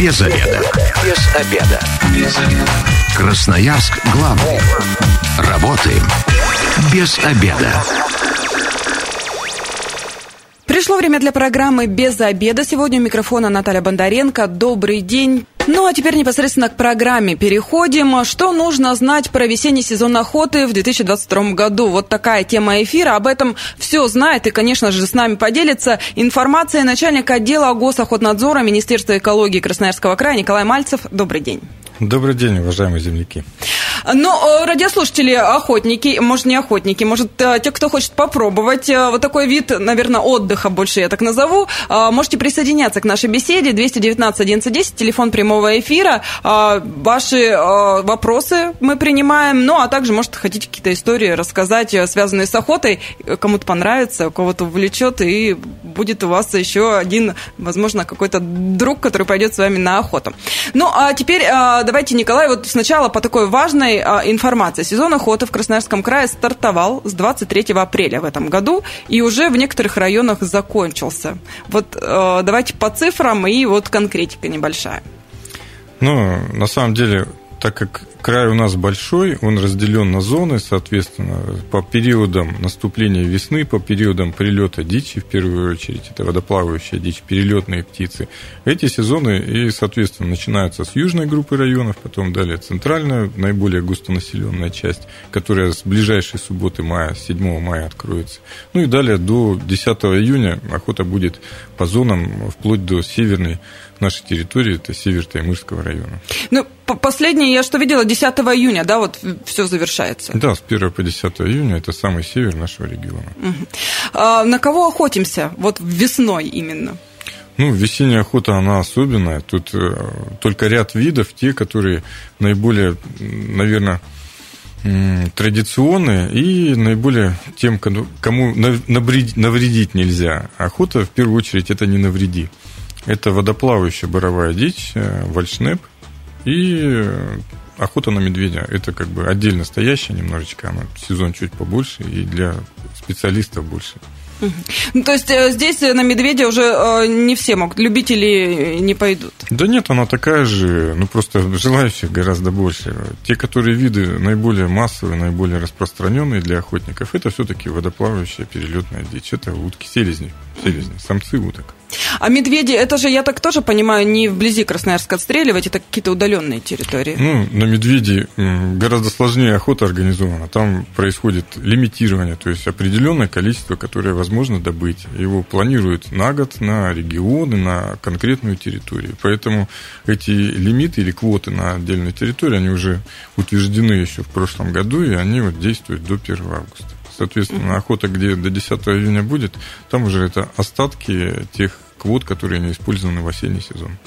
Без обеда. Без обеда. Без обеда. Красноярск главный. Работаем без обеда. Пришло время для программы «Без обеда». Сегодня у микрофона Наталья Бондаренко. Добрый день. Ну, а теперь непосредственно к программе переходим. Что нужно знать про весенний сезон охоты в 2022 году? Вот такая тема эфира. Об этом все знает и, конечно же, с нами поделится информация начальника отдела госохотнадзора Министерства экологии Красноярского края Николай Мальцев. Добрый день. Добрый день, уважаемые земляки. Ну, э, радиослушатели, охотники, может, не охотники, может, э, те, кто хочет попробовать э, вот такой вид, наверное, отдыха больше я так назову, можете присоединяться к нашей беседе 219 1110, телефон прямого эфира. Ваши вопросы мы принимаем, ну, а также, может, хотите какие-то истории рассказать, связанные с охотой, кому-то понравится, кого-то увлечет, и будет у вас еще один, возможно, какой-то друг, который пойдет с вами на охоту. Ну, а теперь давайте, Николай, вот сначала по такой важной а, информации. Сезон охоты в Красноярском крае стартовал с 23 апреля в этом году и уже в некоторых районах закончился. Вот э, давайте по цифрам и вот конкретика небольшая. Ну, на самом деле, так как край у нас большой, он разделен на зоны, соответственно, по периодам наступления весны, по периодам прилета дичи, в первую очередь, это водоплавающая дичь, перелетные птицы. Эти сезоны и, соответственно, начинаются с южной группы районов, потом далее центральная, наиболее густонаселенная часть, которая с ближайшей субботы мая, 7 мая откроется. Ну и далее до 10 июня охота будет по зонам, вплоть до северной нашей территории, это север Таймырского района. Ну, последнее, я что видела, 10 июня, да, вот все завершается? Да, с 1 по 10 июня, это самый север нашего региона. Угу. А, на кого охотимся, вот весной именно? Ну, весенняя охота, она особенная. Тут э, только ряд видов, те, которые наиболее, наверное, традиционные и наиболее тем, кому навредить нельзя. Охота, в первую очередь, это не навреди. Это водоплавающая боровая дичь, э, вальшнеп и э, охота на медведя. Это как бы отдельно стоящая немножечко, она сезон чуть побольше и для специалистов больше. Ну, то есть э, здесь на медведя уже не все могут, любители не пойдут? Да нет, она такая же, ну просто желающих гораздо больше. Те, которые виды наиболее массовые, наиболее распространенные для охотников, это все-таки водоплавающая перелетная дичь. Это утки, селезни, селезни, самцы уток. А медведи, это же, я так тоже понимаю, не вблизи Красноярска отстреливать, это какие-то удаленные территории. Ну, на медведей гораздо сложнее охота организована. Там происходит лимитирование, то есть определенное количество, которое возможно добыть. Его планируют на год, на регионы, на конкретную территорию. Поэтому эти лимиты или квоты на отдельной территории, они уже утверждены еще в прошлом году, и они вот действуют до 1 августа. Соответственно, охота, где до 10 июня будет, там уже это остатки тех квот, которые не использованы в осенний сезон.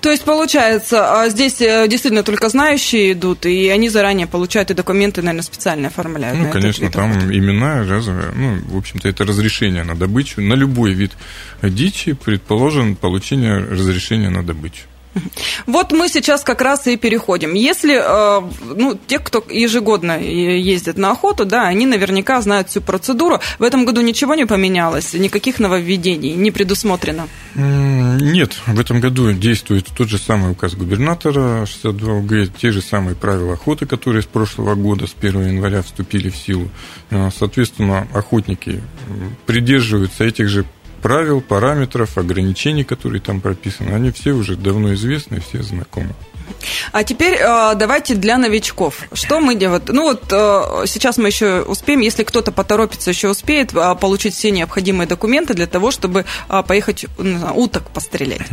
То есть, получается, а здесь э, действительно только знающие идут, и они заранее получают и документы, наверное, специально оформляют. Ну, конечно, там охоты. имена разовые. Ну, в общем-то, это разрешение на добычу. На любой вид дичи предположен получение разрешения на добычу. Вот мы сейчас как раз и переходим. Если, э, ну, те, кто ежегодно ездит на охоту, да, они наверняка знают всю процедуру. В этом году ничего не поменялось, никаких нововведений не предусмотрено? Нет, в этом году действует тот же самый указ губернатора 62 УГ, те же самые правила охоты, которые с прошлого года, с 1 января вступили в силу. Э, соответственно, охотники придерживаются этих же правил, параметров, ограничений, которые там прописаны, они все уже давно известны, все знакомы. А теперь э, давайте для новичков. Что мы делаем? Ну вот э, сейчас мы еще успеем, если кто-то поторопится, еще успеет э, получить все необходимые документы для того, чтобы поехать уток пострелять.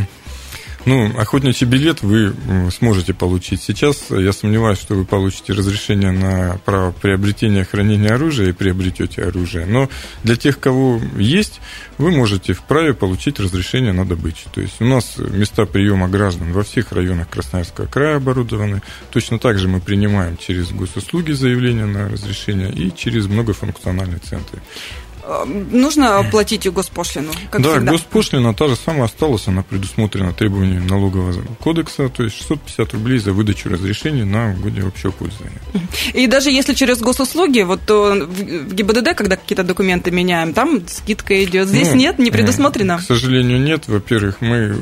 Ну, охотничий билет вы сможете получить сейчас. Я сомневаюсь, что вы получите разрешение на право приобретения хранения оружия и приобретете оружие. Но для тех, кого есть, вы можете вправе получить разрешение на добычу. То есть у нас места приема граждан во всех районах Красноярского края оборудованы. Точно так же мы принимаем через госуслуги заявления на разрешение и через многофункциональные центры. Э, нужно платить госпошлину, как Да, всегда. госпошлина та же самая осталась, она предусмотрена требованиями налогового кодекса, то есть 650 рублей за выдачу разрешения на угодье общего пользования. И даже если через госуслуги, вот то в ГИБДД, когда какие-то документы меняем, там скидка идет, здесь ну, нет, не предусмотрено? К сожалению, нет. Во-первых, мы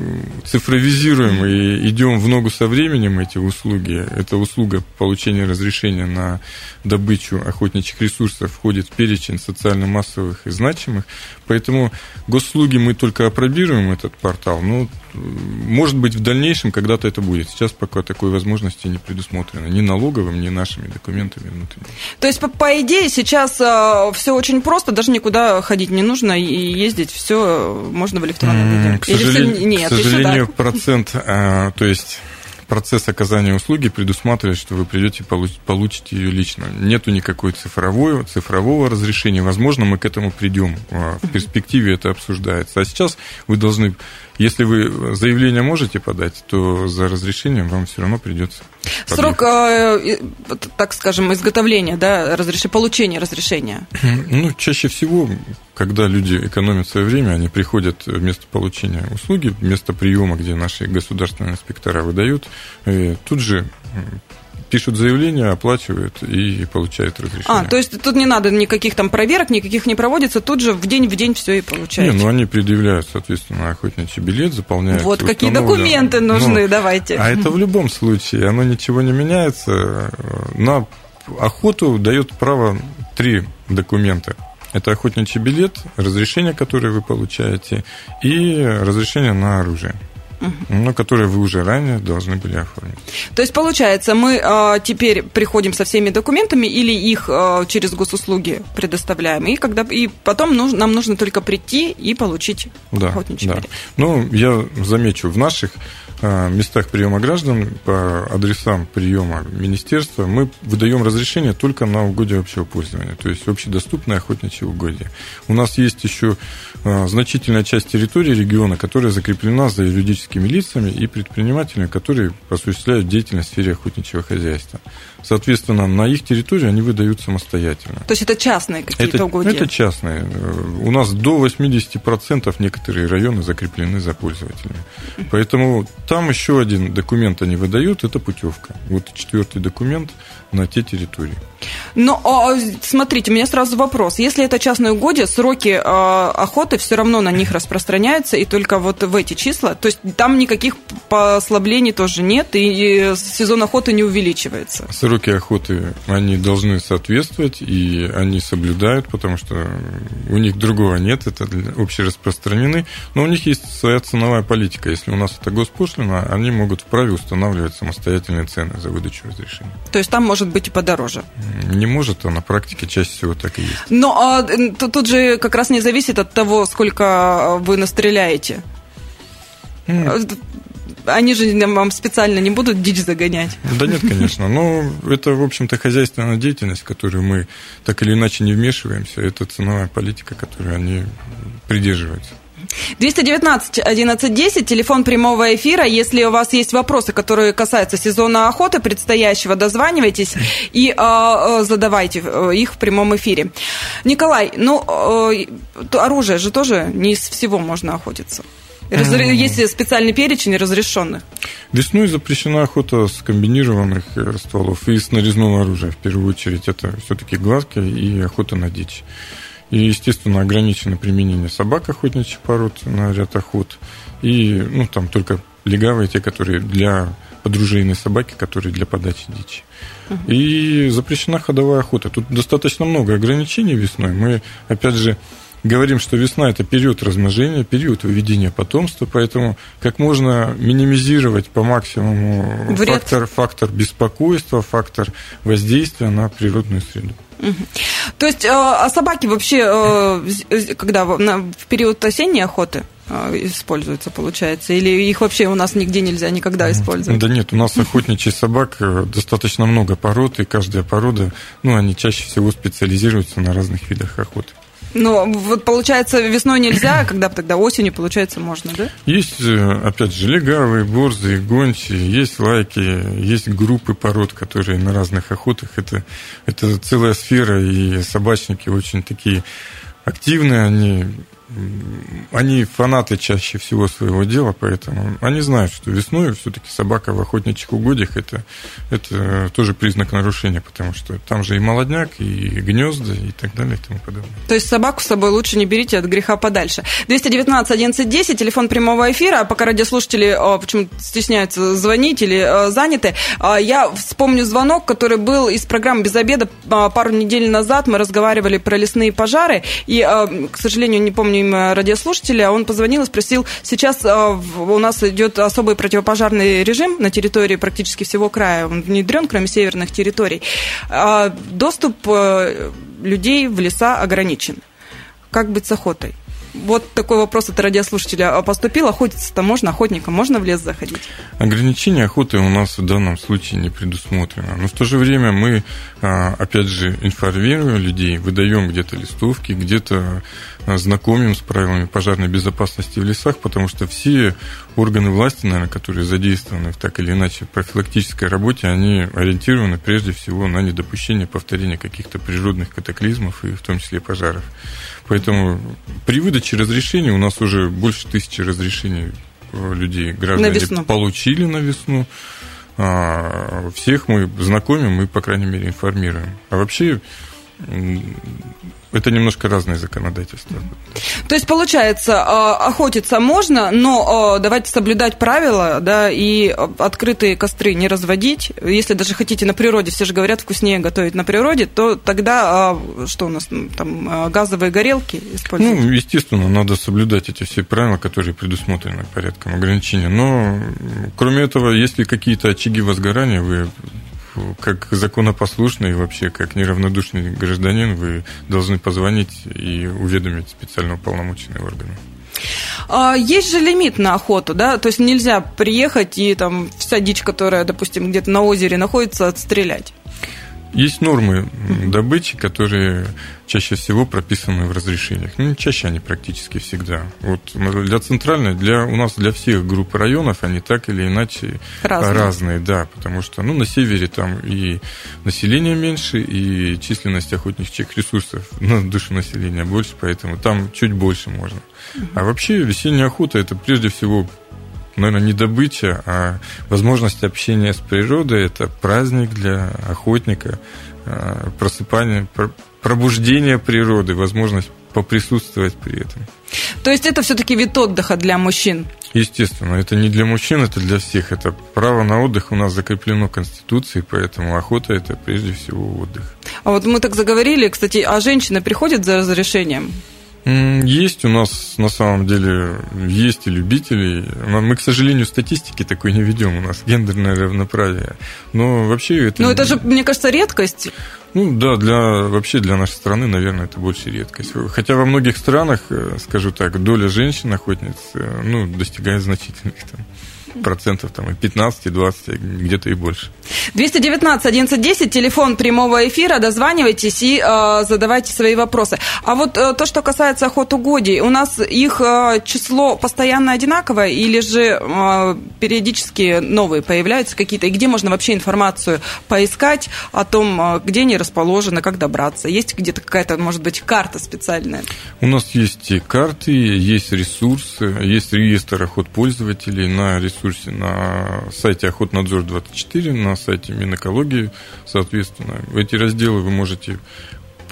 цифровизируем и идем в ногу со временем эти услуги. Это услуга получения разрешения на добычу охотничьих ресурсов входит в перечень социально-массовых новых и значимых. Поэтому госуслуги мы только опробируем этот портал. Ну, может быть, в дальнейшем когда-то это будет. Сейчас пока такой возможности не предусмотрено ни налоговым, ни нашими документами внутренними. То есть, по, по идее, сейчас э, все очень просто, даже никуда ходить не нужно и ездить, все можно в электронном виде. К сожалению, все... Нет, к сожалению процент, э, то есть процесс оказания услуги предусматривает, что вы придете и получите ее лично. Нету никакой цифровой, цифрового разрешения. Возможно, мы к этому придем. А, в перспективе это обсуждается. А сейчас вы должны если вы заявление можете подать, то за разрешением вам все равно придется. Срок, э, так скажем, изготовления, да, разреш... получения разрешения? Ну, чаще всего, когда люди экономят свое время, они приходят вместо получения услуги, вместо приема, где наши государственные инспектора выдают, и тут же пишут заявление, оплачивают и получают разрешение. А, то есть тут не надо никаких там проверок, никаких не проводится, тут же в день в день все и получаете. Не, ну они предъявляют, соответственно, охотничий билет, заполняют. Вот какие документы нужны, ну, давайте. А это в любом случае, оно ничего не меняется. На охоту дает право три документа. Это охотничий билет, разрешение, которое вы получаете, и разрешение на оружие угу. но которые вы уже ранее должны были оформить. То есть, получается, мы э, теперь приходим со всеми документами или их э, через госуслуги предоставляем, и, когда, и потом нужно, нам нужно только прийти и получить да, охотничий да. билет. Ну, я замечу, в наших местах приема граждан по адресам приема министерства мы выдаем разрешение только на угодья общего пользования, то есть общедоступные охотничьи угодья. У нас есть еще э, значительная часть территории региона, которая закреплена за юридическими лицами и предпринимателями, которые осуществляют деятельность в сфере охотничьего хозяйства. Соответственно, на их территории они выдают самостоятельно. То есть это частные какие-то это, угодья? Это частные. У нас до 80% некоторые районы закреплены за пользователями. Поэтому там еще один документ они выдают, это путевка. Вот четвертый документ на те территории. Ну, а, смотрите, у меня сразу вопрос. Если это частные угодья, сроки а, охоты все равно на них распространяются, и только вот в эти числа, то есть там никаких послаблений тоже нет, и сезон охоты не увеличивается. Сроки охоты, они должны соответствовать, и они соблюдают, потому что у них другого нет, это общераспространены, но у них есть своя ценовая политика. Если у нас это госпошлина, они могут вправе устанавливать самостоятельные цены за выдачу разрешения. То есть там может быть и подороже? Не может, а на практике чаще всего так и есть. Но а, тут же как раз не зависит от того, сколько вы настреляете. Mm. Они же вам специально не будут дичь загонять. Да нет, конечно. Но это, в общем-то, хозяйственная деятельность, в которую мы так или иначе не вмешиваемся. Это ценовая политика, которой они придерживаются. 219 1110, телефон прямого эфира. Если у вас есть вопросы, которые касаются сезона охоты предстоящего, дозванивайтесь и э, задавайте э, их в прямом эфире. Николай, ну, э, оружие же тоже не из всего можно охотиться. Есть специальный перечень разрешенных. Весной запрещена охота с комбинированных э, стволов и с нарезного оружия. В первую очередь это все-таки глазки и охота на дичь. И, естественно, ограничено применение собак охотничьих пород на ряд охот. И, ну, там только легавые, те, которые для подружейной собаки, которые для подачи дичи. И запрещена ходовая охота. Тут достаточно много ограничений весной. Мы, опять же, говорим, что весна – это период размножения, период выведения потомства, поэтому как можно минимизировать по максимуму фактор, фактор беспокойства, фактор воздействия на природную среду. То есть, э, а собаки вообще, э, когда в период осенней охоты э, используются, получается? Или их вообще у нас нигде нельзя никогда использовать? Да нет, у нас охотничьих собак достаточно много пород, и каждая порода, ну, они чаще всего специализируются на разных видах охоты. Ну, вот получается, весной нельзя, а когда тогда осенью, получается, можно, да? Есть, э, опять же, легавые, борзые, гончие, есть лайки, есть группы пород, которые на разных охотах. Это, это целая сфера, и собачники очень такие активны, они они фанаты чаще всего своего дела, поэтому они знают, что весной все-таки собака в охотничьих угодьях это, это тоже признак нарушения, потому что там же и молодняк, и гнезда, и так далее, и тому подобное. То есть собаку с собой лучше не берите от греха подальше. 219 11 10, телефон прямого эфира, а пока радиослушатели почему стесняются звонить или заняты, а, я вспомню звонок, который был из программы «Без обеда» пару недель назад, мы разговаривали про лесные пожары, и, к сожалению, не помню имя радиослушателя, он позвонил и спросил, сейчас а, у нас идет особый противопожарный режим на территории практически всего края, он внедрен, кроме северных территорий. А, доступ э, людей в леса ограничен. Как быть с охотой? Вот такой вопрос от радиослушателя поступил. Охотиться-то можно, охотникам можно в лес заходить? Ограничение охоты у нас в данном случае не предусмотрено. Но в то же время мы, а, опять же, информируем людей, выдаем где-то листовки, где-то знакомим с правилами пожарной безопасности в лесах, потому что все органы власти, наверное, которые задействованы в так или иначе профилактической работе, они ориентированы прежде всего на недопущение повторения каких-то природных катаклизмов и в том числе пожаров. Поэтому при выдаче разрешений у нас уже больше тысячи разрешений людей, граждане на получили на весну. А, всех мы знакомим мы, по крайней мере, информируем. А вообще это немножко разные законодательства. То есть, получается, а, охотиться можно, но а, давайте соблюдать правила, да, и открытые костры не разводить. Если даже хотите на природе, все же говорят, вкуснее готовить на природе, то тогда, а, что у нас там, газовые горелки использовать? Ну, естественно, надо соблюдать эти все правила, которые предусмотрены порядком ограничения. Но, кроме этого, если какие-то очаги возгорания, вы как законопослушный и вообще как неравнодушный гражданин вы должны позвонить и уведомить специально уполномоченные органы. А, есть же лимит на охоту, да? То есть нельзя приехать и там вся дичь, которая, допустим, где-то на озере находится, отстрелять. Есть нормы добычи, которые чаще всего прописаны в разрешениях. Ну, чаще они практически всегда. Вот для центральной, для, у нас для всех групп районов они так или иначе разные, разные да, потому что ну, на севере там и население меньше, и численность охотничьих ресурсов на душу населения больше, поэтому там чуть больше можно. А вообще весенняя охота это прежде всего наверное, не добыча, а возможность общения с природой. Это праздник для охотника, а, просыпание, пробуждение природы, возможность поприсутствовать при этом. То есть это все-таки вид отдыха для мужчин? Естественно, это не для мужчин, это для всех. Это право на отдых у нас закреплено Конституцией, поэтому охота это прежде всего отдых. А вот мы так заговорили, кстати, а женщины приходят за разрешением? Есть у нас, на самом деле, есть и любители. Мы, к сожалению, статистики такой не ведем. У нас гендерное равноправие. Но вообще это... Но это же, мне кажется, редкость. Ну да, для, вообще для нашей страны, наверное, это больше редкость. Хотя во многих странах, э, скажу так, доля женщин-охотниц э, ну, достигает значительных там, процентов там и 15, и 20, где-то и больше. 219 1110, телефон прямого эфира, дозванивайтесь и э, задавайте свои вопросы. А вот э, то, что касается охотугодий, у нас их э, число постоянно одинаковое или же э, периодически новые появляются какие-то? И где можно вообще информацию поискать о том, э, где они расположены, как добраться? Есть где-то какая-то, может быть, карта специальная? У нас есть карты, есть ресурсы, есть реестр охот пользователей на ресурсе ресурсе на сайте Охотнадзор24, на сайте Минэкологии, соответственно. Эти разделы вы можете...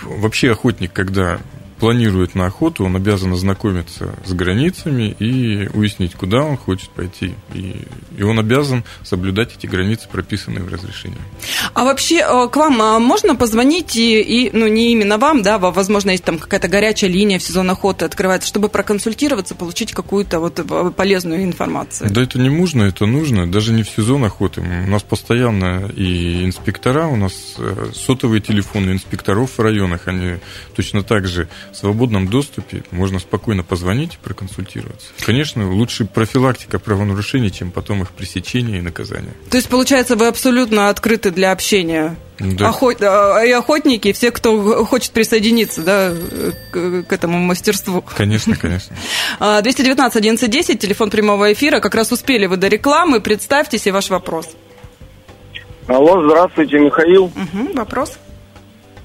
Вообще охотник, когда планирует на охоту, он обязан ознакомиться с границами и уяснить, куда он хочет пойти. И, и он обязан соблюдать эти границы, прописанные в разрешении. А вообще э, к вам э, можно позвонить и, и ну, не именно вам, да, возможно, есть там какая-то горячая линия в сезон охоты открывается, чтобы проконсультироваться, получить какую-то вот э, полезную информацию? Да это не нужно, это нужно, даже не в сезон охоты. У нас постоянно и инспектора, у нас сотовые телефоны инспекторов в районах, они точно так же в свободном доступе, можно спокойно позвонить и проконсультироваться. Конечно, лучше профилактика правонарушений, чем потом их пресечение и наказание. То есть, получается, вы абсолютно открыты для общения? Да. Охот... А, и охотники, и все, кто хочет присоединиться да, к, к этому мастерству. Конечно, конечно. 219 1110, телефон прямого эфира. Как раз успели вы до рекламы. Представьтесь и ваш вопрос. Алло, здравствуйте, Михаил. Угу, вопрос.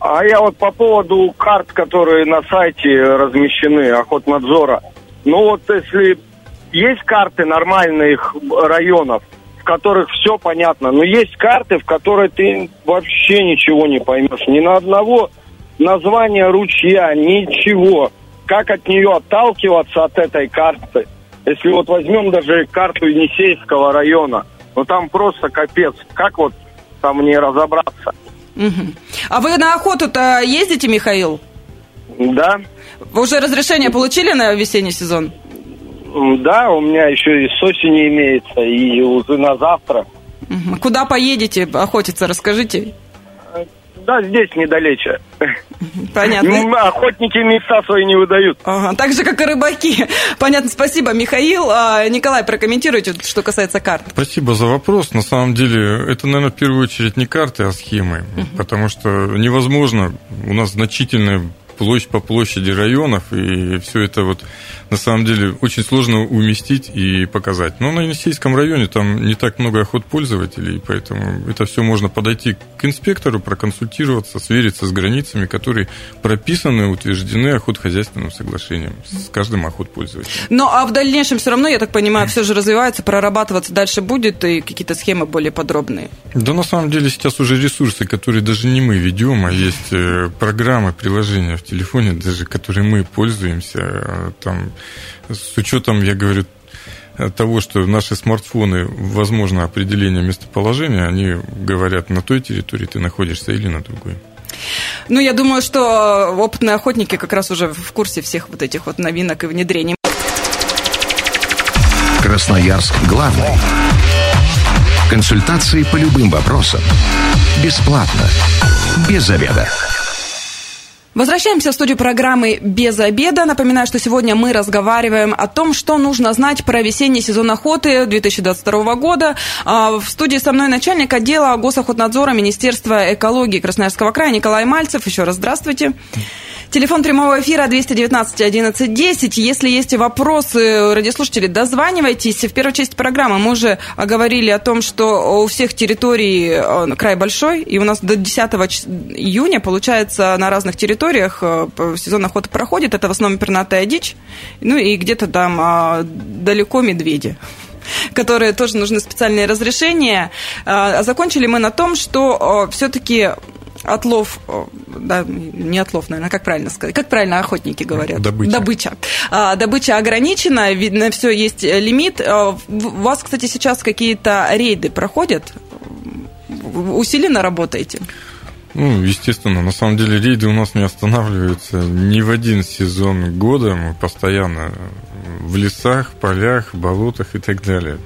А я вот по поводу карт, которые на сайте размещены, охотнадзора. Ну вот если есть карты нормальных районов, в которых все понятно, но есть карты, в которых ты вообще ничего не поймешь. Ни на одного названия ручья, ничего. Как от нее отталкиваться от этой карты? Если вот возьмем даже карту Енисейского района, ну там просто капец. Как вот там не разобраться? Угу. А вы на охоту-то ездите, Михаил? Да. Вы уже разрешение получили на весенний сезон? Да, у меня еще и с осени имеется, и уже на завтра. Куда поедете охотиться, расскажите? Да, здесь недалече. Понятно. Охотники места свои не выдают. Ага, так же, как и рыбаки. Понятно, спасибо, Михаил. А, Николай, прокомментируйте, что касается карт. Спасибо за вопрос. На самом деле, это, наверное, в первую очередь не карты, а схемы. Угу. Потому что невозможно, у нас значительная площадь по площади районов, и все это вот на самом деле очень сложно уместить и показать. Но на Енисейском районе там не так много охот пользователей, поэтому это все можно подойти к инспектору, проконсультироваться, свериться с границами, которые прописаны, утверждены охотхозяйственным соглашением с каждым охотпользователем. Ну, а в дальнейшем все равно, я так понимаю, все же развивается, прорабатываться дальше будет и какие-то схемы более подробные? Да, на самом деле сейчас уже ресурсы, которые даже не мы ведем, а есть э, программы, приложения в телефоне, даже которые мы пользуемся, а там с учетом, я говорю, того, что наши смартфоны, возможно, определение местоположения, они говорят, на той территории ты находишься или на другой. Ну, я думаю, что опытные охотники как раз уже в курсе всех вот этих вот новинок и внедрений. Красноярск главный. Консультации по любым вопросам. Бесплатно. Без заведа. Возвращаемся в студию программы «Без обеда». Напоминаю, что сегодня мы разговариваем о том, что нужно знать про весенний сезон охоты 2022 года. А, в студии со мной начальник отдела Госохотнадзора Министерства экологии Красноярского края Николай Мальцев. Еще раз здравствуйте. Телефон прямого эфира 219 11 10. Если есть вопросы, радиослушатели, дозванивайтесь. В первой части программы мы уже говорили о том, что у всех территорий э, край большой, и у нас до 10 июня, получается, на разных территориях э, сезон охоты проходит. Это в основном пернатая дичь, ну и где-то там а, далеко медведи которые тоже нужны специальные разрешения. А закончили мы на том, что все-таки отлов, да, не отлов, наверное, как правильно сказать, как правильно охотники говорят? Добыча. Добыча. А, добыча ограничена, видно, все есть лимит. А, у вас, кстати, сейчас какие-то рейды проходят? Усиленно работаете? Ну, естественно, на самом деле рейды у нас не останавливаются ни в один сезон года. Мы постоянно в лесах, полях, болотах и так далее.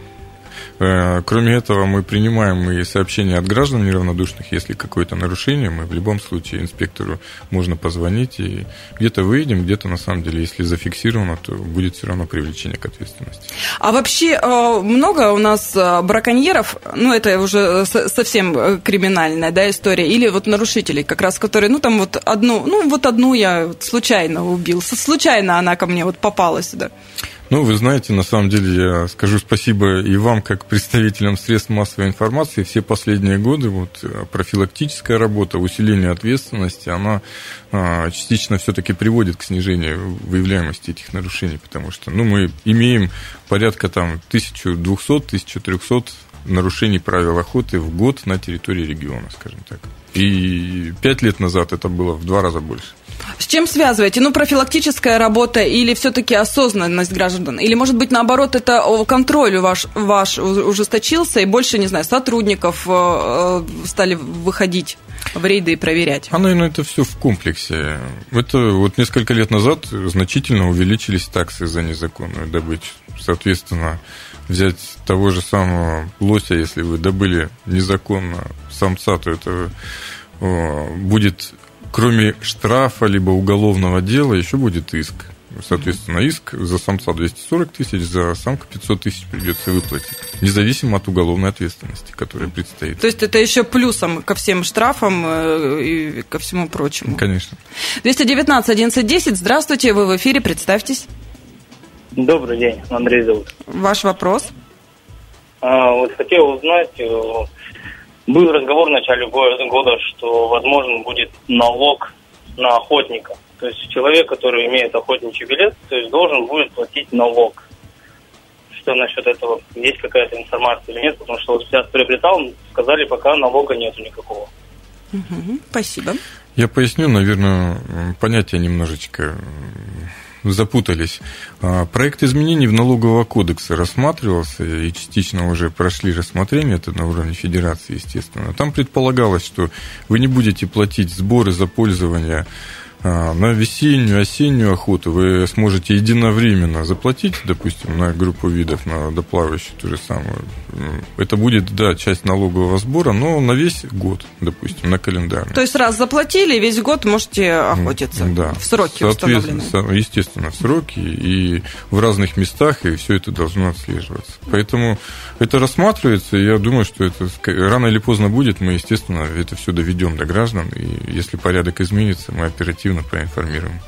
Э, кроме этого, мы принимаем и сообщения от граждан неравнодушных. Если какое-то нарушение, мы в любом случае инспектору можно позвонить и где-то выйдем, где-то на самом деле, если зафиксировано, то будет все равно привлечение к ответственности. А вообще э, много у нас э, браконьеров, ну это уже совсем криминальная да, история, или вот нарушителей как раз, которые, ну там вот одну, ну вот одну я случайно убил, случайно она ко мне вот попала сюда. Ну, вы знаете, на самом деле я скажу спасибо и вам, как представителям средств массовой информации. Все последние годы вот, э, профилактическая работа, усиление ответственности, она а, частично все-таки приводит к снижению выявляемости этих нарушений, потому что ну, мы имеем порядка там 1200-1300 нарушений правил охоты в год на территории региона, скажем так. И пять лет назад это было в два раза больше. С чем связываете? Ну, профилактическая работа или все-таки осознанность граждан? Или, может быть, наоборот, это контроль ваш, ваш ужесточился, и больше, не знаю, сотрудников э, э, стали выходить в рейды и проверять? А, наверное, это все в комплексе. Это вот несколько лет назад значительно увеличились таксы за незаконную добычу. Соответственно, взять того же самого лося, если вы добыли незаконно самца, то это будет кроме штрафа либо уголовного дела еще будет иск. Соответственно, иск за самца 240 тысяч, за самку 500 тысяч придется выплатить, независимо от уголовной ответственности, которая предстоит. То есть это еще плюсом ко всем штрафам э, и ко всему прочему? Конечно. 219 1110, здравствуйте, вы в эфире, представьтесь. Добрый день, Андрей зовут. Ваш вопрос? А, вот хотел узнать, э, был разговор в начале года, что возможен будет налог на охотника. То есть человек, который имеет охотничий билет, то есть должен будет платить налог. Что насчет этого? Есть какая-то информация или нет? Потому что вот сейчас приобретал, сказали, пока налога нету никакого. Угу, спасибо. Я поясню, наверное, понятия немножечко запутались. А, проект изменений в налогового кодекса рассматривался и частично уже прошли рассмотрение, это на уровне федерации, естественно. Там предполагалось, что вы не будете платить сборы за пользование на весеннюю, осеннюю охоту вы сможете единовременно заплатить, допустим, на группу видов, на водоплавающую ту же самую. Это будет, да, часть налогового сбора, но на весь год, допустим, на календарный. То есть раз заплатили, весь год можете охотиться да. в сроки установленные. Естественно, в сроки и в разных местах, и все это должно отслеживаться. Поэтому это рассматривается, и я думаю, что это рано или поздно будет, мы, естественно, это все доведем до граждан, и если порядок изменится, мы оперативно проинформируем.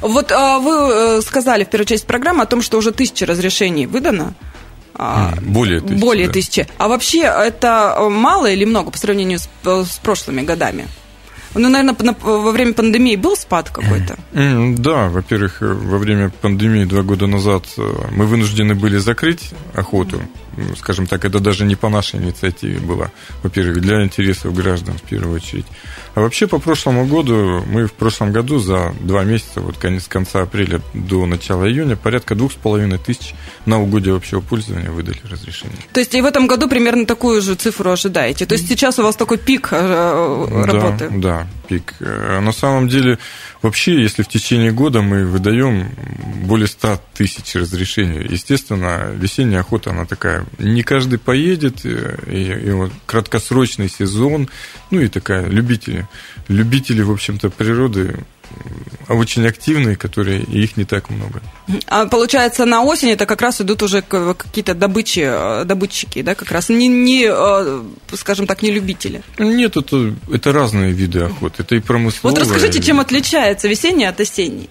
Вот а, вы э, сказали в первой части программы о том, что уже тысяча разрешений выдано. А, более тысячи. Более да. тысячи. А вообще это мало или много по сравнению с, с прошлыми годами? Ну, наверное, во время пандемии был спад какой-то? Да, во-первых, во время пандемии два года назад э, мы вынуждены были закрыть охоту. Скажем так, это даже не по нашей инициативе было. Во-первых, для интересов граждан в первую очередь. А вообще по прошлому году мы в прошлом году за два месяца, вот конец конца апреля до начала июня, порядка двух с половиной тысяч на угодье общего пользования выдали разрешение. То есть и в этом году примерно такую же цифру ожидаете? То есть сейчас у вас такой пик э, работы? Да, да, пик. Э, на самом деле Вообще, если в течение года мы выдаем более 100 тысяч разрешений, естественно, весенняя охота, она такая, не каждый поедет, э, и, и вот краткосрочный сезон, ну и такая, любители, любители, в общем-то, природы, а очень активные, которые, и их не так много. А получается, на осень это как раз идут уже какие-то добычи, э, добытчики, да, как раз, не, не э, скажем так, не любители? Нет, это, это разные виды охоты, это и промысловые. Вот расскажите, чем отличается весенняя от осенней?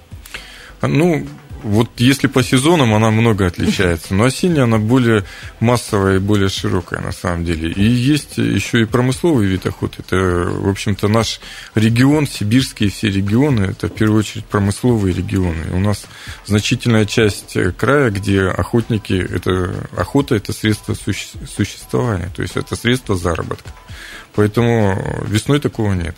Ну, вот если по сезонам она много отличается, но осенняя она более массовая и более широкая на самом деле. И есть еще и промысловый вид охоты. Это, в общем-то, наш регион, сибирские все регионы, это в первую очередь промысловые регионы. У нас значительная часть края, где охотники, это охота это средство существования, то есть это средство заработка. Поэтому весной такого нет.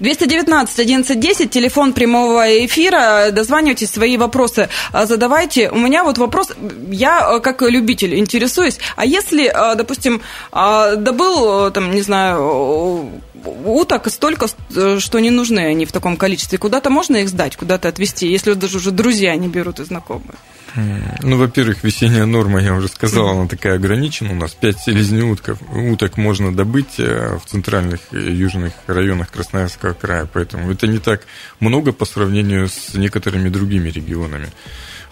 219 1110, телефон прямого эфира. Дозванивайтесь, свои вопросы а, задавайте. У меня вот вопрос, я а, как любитель интересуюсь, а если, а, допустим, добыл, там, не знаю, уток столько, что не нужны они в таком количестве, куда-то можно их сдать, куда-то отвезти, если даже уже друзья не берут и знакомые? Ну, во-первых, весенняя норма, я уже сказал, она такая ограничена. У нас 5 селезнеутков уток можно добыть э, в центральных и южных районах Красноярского края, поэтому это не так много по сравнению с некоторыми другими регионами.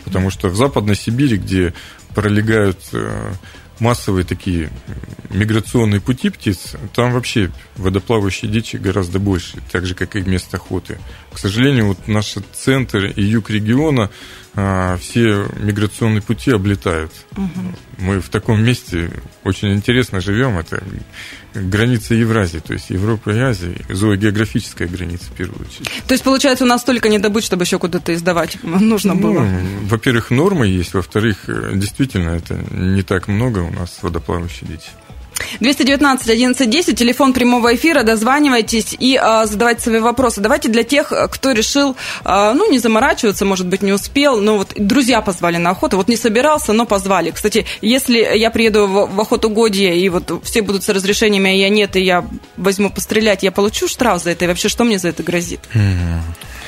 Потому что в Западной Сибири, где пролегают э, массовые такие миграционные пути птиц, там вообще водоплавающей дичи гораздо больше, так же, как и мест охоты. К сожалению, вот наш центр и юг региона все миграционные пути облетают. Угу. Мы в таком месте очень интересно живем. Это граница Евразии, то есть Европа и Азия, зоогеографическая граница в первую очередь. То есть, получается, у нас столько не добыть, чтобы еще куда-то издавать нужно было? Ну, во-первых, нормы есть, во-вторых, действительно, это не так много у нас водоплавающей дичи. 219 1110, телефон прямого эфира, дозванивайтесь и а, задавайте свои вопросы. Давайте для тех, кто решил, а, ну, не заморачиваться, может быть, не успел, но вот друзья позвали на охоту, вот не собирался, но позвали. Кстати, если я приеду в, в охоту Годья, и вот все будут с разрешениями, а я нет, и я возьму пострелять, я получу штраф за это, и вообще что мне за это грозит?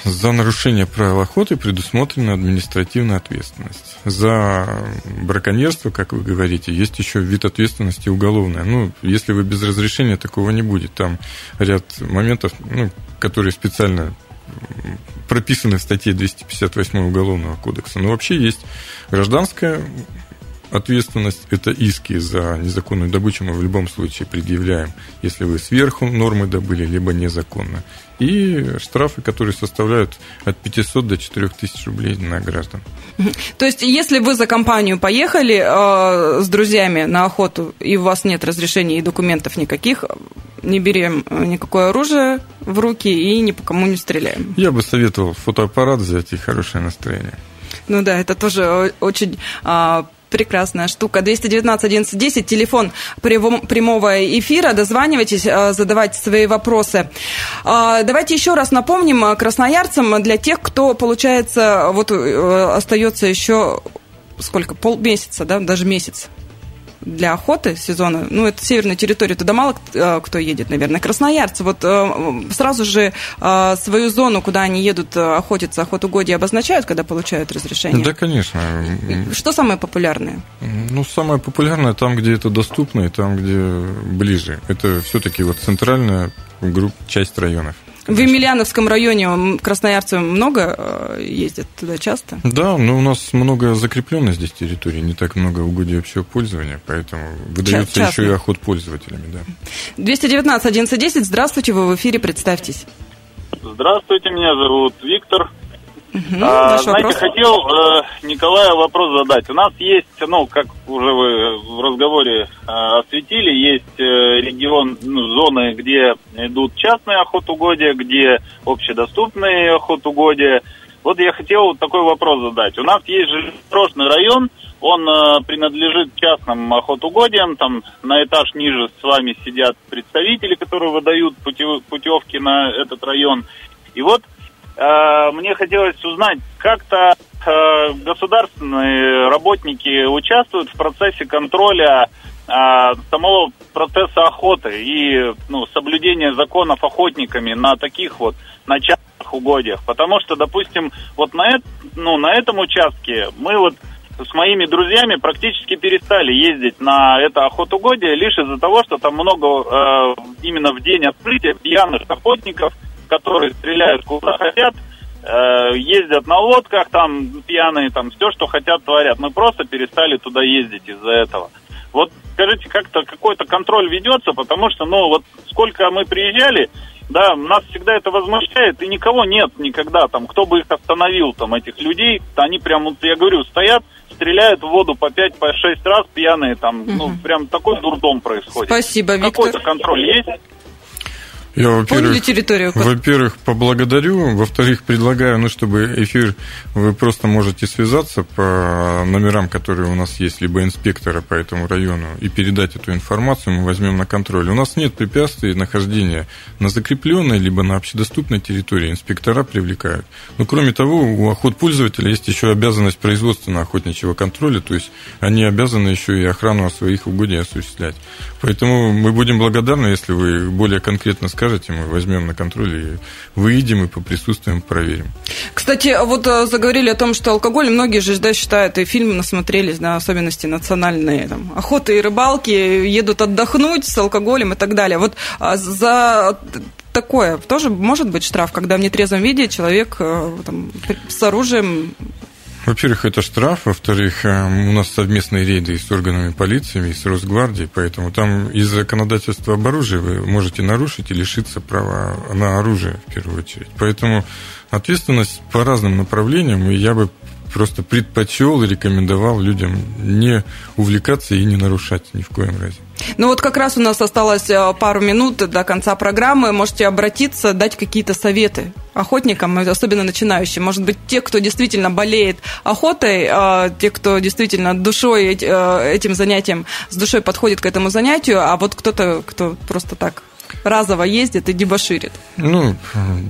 За нарушение правил охоты предусмотрена административная ответственность. За браконьерство, как вы говорите, есть еще вид ответственности уголовная. Ну, если вы без разрешения, такого не будет. Там ряд моментов, ну, которые специально прописаны в статье 258 Уголовного кодекса. Но вообще есть гражданская ответственность – это иски за незаконную добычу мы в любом случае предъявляем, если вы сверху нормы добыли, либо незаконно. И штрафы, которые составляют от 500 до 4000 рублей на граждан. То есть, если вы за компанию поехали э, с друзьями на охоту, и у вас нет разрешения и документов никаких, не берем никакое оружие в руки и ни по кому не стреляем. Я бы советовал фотоаппарат взять и хорошее настроение. Ну да, это тоже очень а, прекрасная штука. 219 11 10, телефон прямого эфира. Дозванивайтесь, а, задавайте свои вопросы. А, давайте еще раз напомним красноярцам, для тех, кто, получается, вот э, остается еще сколько, полмесяца, да, даже месяц для охоты сезона, ну, это северная территория, туда мало э, кто едет, наверное. Красноярцы, вот э, сразу же э, свою зону, куда они едут охотиться, охотугодие обозначают, когда получают разрешение? Да, конечно. Что самое популярное? Ну, самое популярное там, где это доступно, и там, где ближе. Это все-таки вот центральная группа, часть районов. В Емельяновском районе красноярцы много э, ездят туда часто? Да, но у нас много закреплено здесь территории, не так много угодий общего пользования, поэтому выдается еще и охот пользователями. Да. 219 1110, здравствуйте, вы в эфире, представьтесь. Здравствуйте, меня зовут Виктор. Угу, а, знаете, вопрос? хотел э, Николаю вопрос задать. У нас есть, ну, как уже вы в разговоре э, осветили, есть э, регион, ну, зоны, где идут частные охотугодия, где общедоступные охотугодия. Вот я хотел такой вопрос задать. У нас есть железнодорожный район, он э, принадлежит частным охотугодиям, там на этаж ниже с вами сидят представители, которые выдают путевки на этот район. И вот Э, мне хотелось узнать, как-то э, государственные работники участвуют в процессе контроля э, самого процесса охоты и ну, соблюдения законов охотниками на таких вот начальных угодьях. Потому что, допустим, вот на, это, ну, на этом участке мы вот с моими друзьями практически перестали ездить на это охотугодие лишь из-за того, что там много э, именно в день открытия пьяных охотников – которые стреляют куда хотят, э, ездят на лодках, там пьяные, там все, что хотят, творят. Мы просто перестали туда ездить из-за этого. Вот скажите, как-то какой-то контроль ведется, потому что, ну, вот сколько мы приезжали, да, нас всегда это возмущает, и никого нет никогда, там, кто бы их остановил, там, этих людей, они прям, вот я говорю, стоят, стреляют в воду по 5-6 по раз, пьяные, там, угу. ну, прям такой дурдом происходит. Спасибо, Виктор. Какой-то контроль есть? Я, во-первых, территорию? Во-первых, поблагодарю. Во-вторых, предлагаю, ну, чтобы эфир вы просто можете связаться по номерам, которые у нас есть, либо инспектора по этому району, и передать эту информацию, мы возьмем на контроль. У нас нет препятствий нахождения на закрепленной, либо на общедоступной территории. Инспектора привлекают. Но, кроме того, у охот пользователя есть еще обязанность производственного охотничьего контроля, то есть они обязаны еще и охрану своих угодий осуществлять. Поэтому мы будем благодарны, если вы более конкретно скажете, мы возьмем на контроль и выйдем и поприсутствуем, проверим. Кстати, вот э, заговорили о том, что алкоголь, многие же да, считают, и фильмы насмотрелись на особенности национальные, там, охоты и рыбалки, едут отдохнуть с алкоголем и так далее. Вот а, за такое тоже может быть штраф, когда в нетрезвом виде человек э, там, с оружием во-первых, это штраф. Во-вторых, э, у нас совместные рейды с органами полиции, и с Росгвардией, поэтому там из законодательства об оружии вы можете нарушить и лишиться права на оружие, в первую очередь. Поэтому ответственность по разным направлениям, и я бы просто предпочел и рекомендовал людям не увлекаться и не нарушать ни в коем разе. Ну вот как раз у нас осталось э, пару минут до конца программы. Можете обратиться, дать какие-то советы охотникам, особенно начинающим. Может быть, те, кто действительно болеет охотой, а те, кто действительно душой э, этим занятием, с душой подходит к этому занятию, а вот кто-то, кто просто так разово ездит и дебоширит. Ну,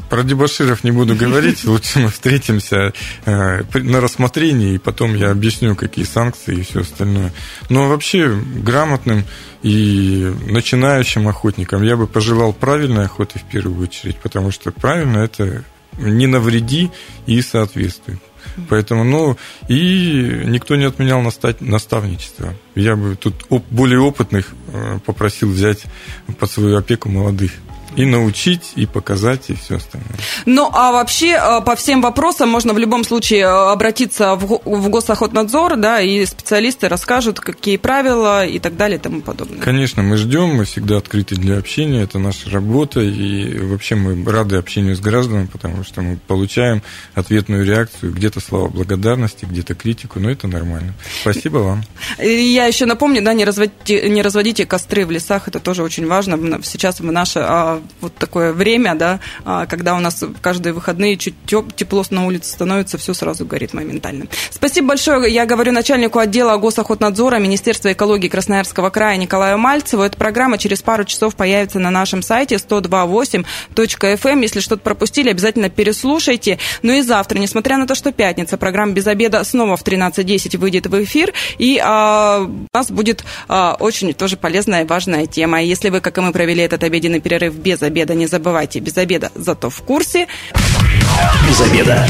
про дебоширов не буду говорить. Лучше мы встретимся э, на рассмотрении, и потом я объясню, какие санкции и все остальное. Но вообще грамотным и начинающим охотникам я бы пожелал правильной охоты в первую очередь, потому что правильно это не навреди и соответствует. Поэтому, ну, и никто не отменял наставничество. Я бы тут более опытных э, попросил взять под свою опеку молодых и научить, и показать, и все остальное. Ну, а вообще э, по всем вопросам можно в любом случае э, обратиться в, Госохотнадзор, да, и специалисты расскажут, какие правила и так далее и тому подобное. Конечно, мы ждем, мы всегда открыты для общения, это наша работа, и вообще мы рады общению с гражданами, потому что мы получаем ответную реакцию, где-то слова благодарности, где-то критику, но это нормально. Спасибо вам. Я еще напомню, да, не разводите, не разводите костры в лесах, это тоже очень важно. Сейчас в наше а, вот такое время, да, а, когда у нас каждые выходные чуть тепло на улице становится, все сразу горит моментально. Спасибо большое. Я говорю начальнику отдела госохотнадзора Министерства экологии Красноярского края Николаю Мальцеву. Эта программа через пару часов появится на нашем сайте 128.fm. Эм. Если что-то пропустили, обязательно переслушайте. Ну и завтра, несмотря на то, что пятница, программа «Без обеда» снова в 13.10 выйдет в эфир. И а, у нас будет а, очень тоже полезная и важная тема. Если вы, как и мы, провели этот обеденный перерыв без обеда, не забывайте, без обеда, зато в курсе. Без обеда.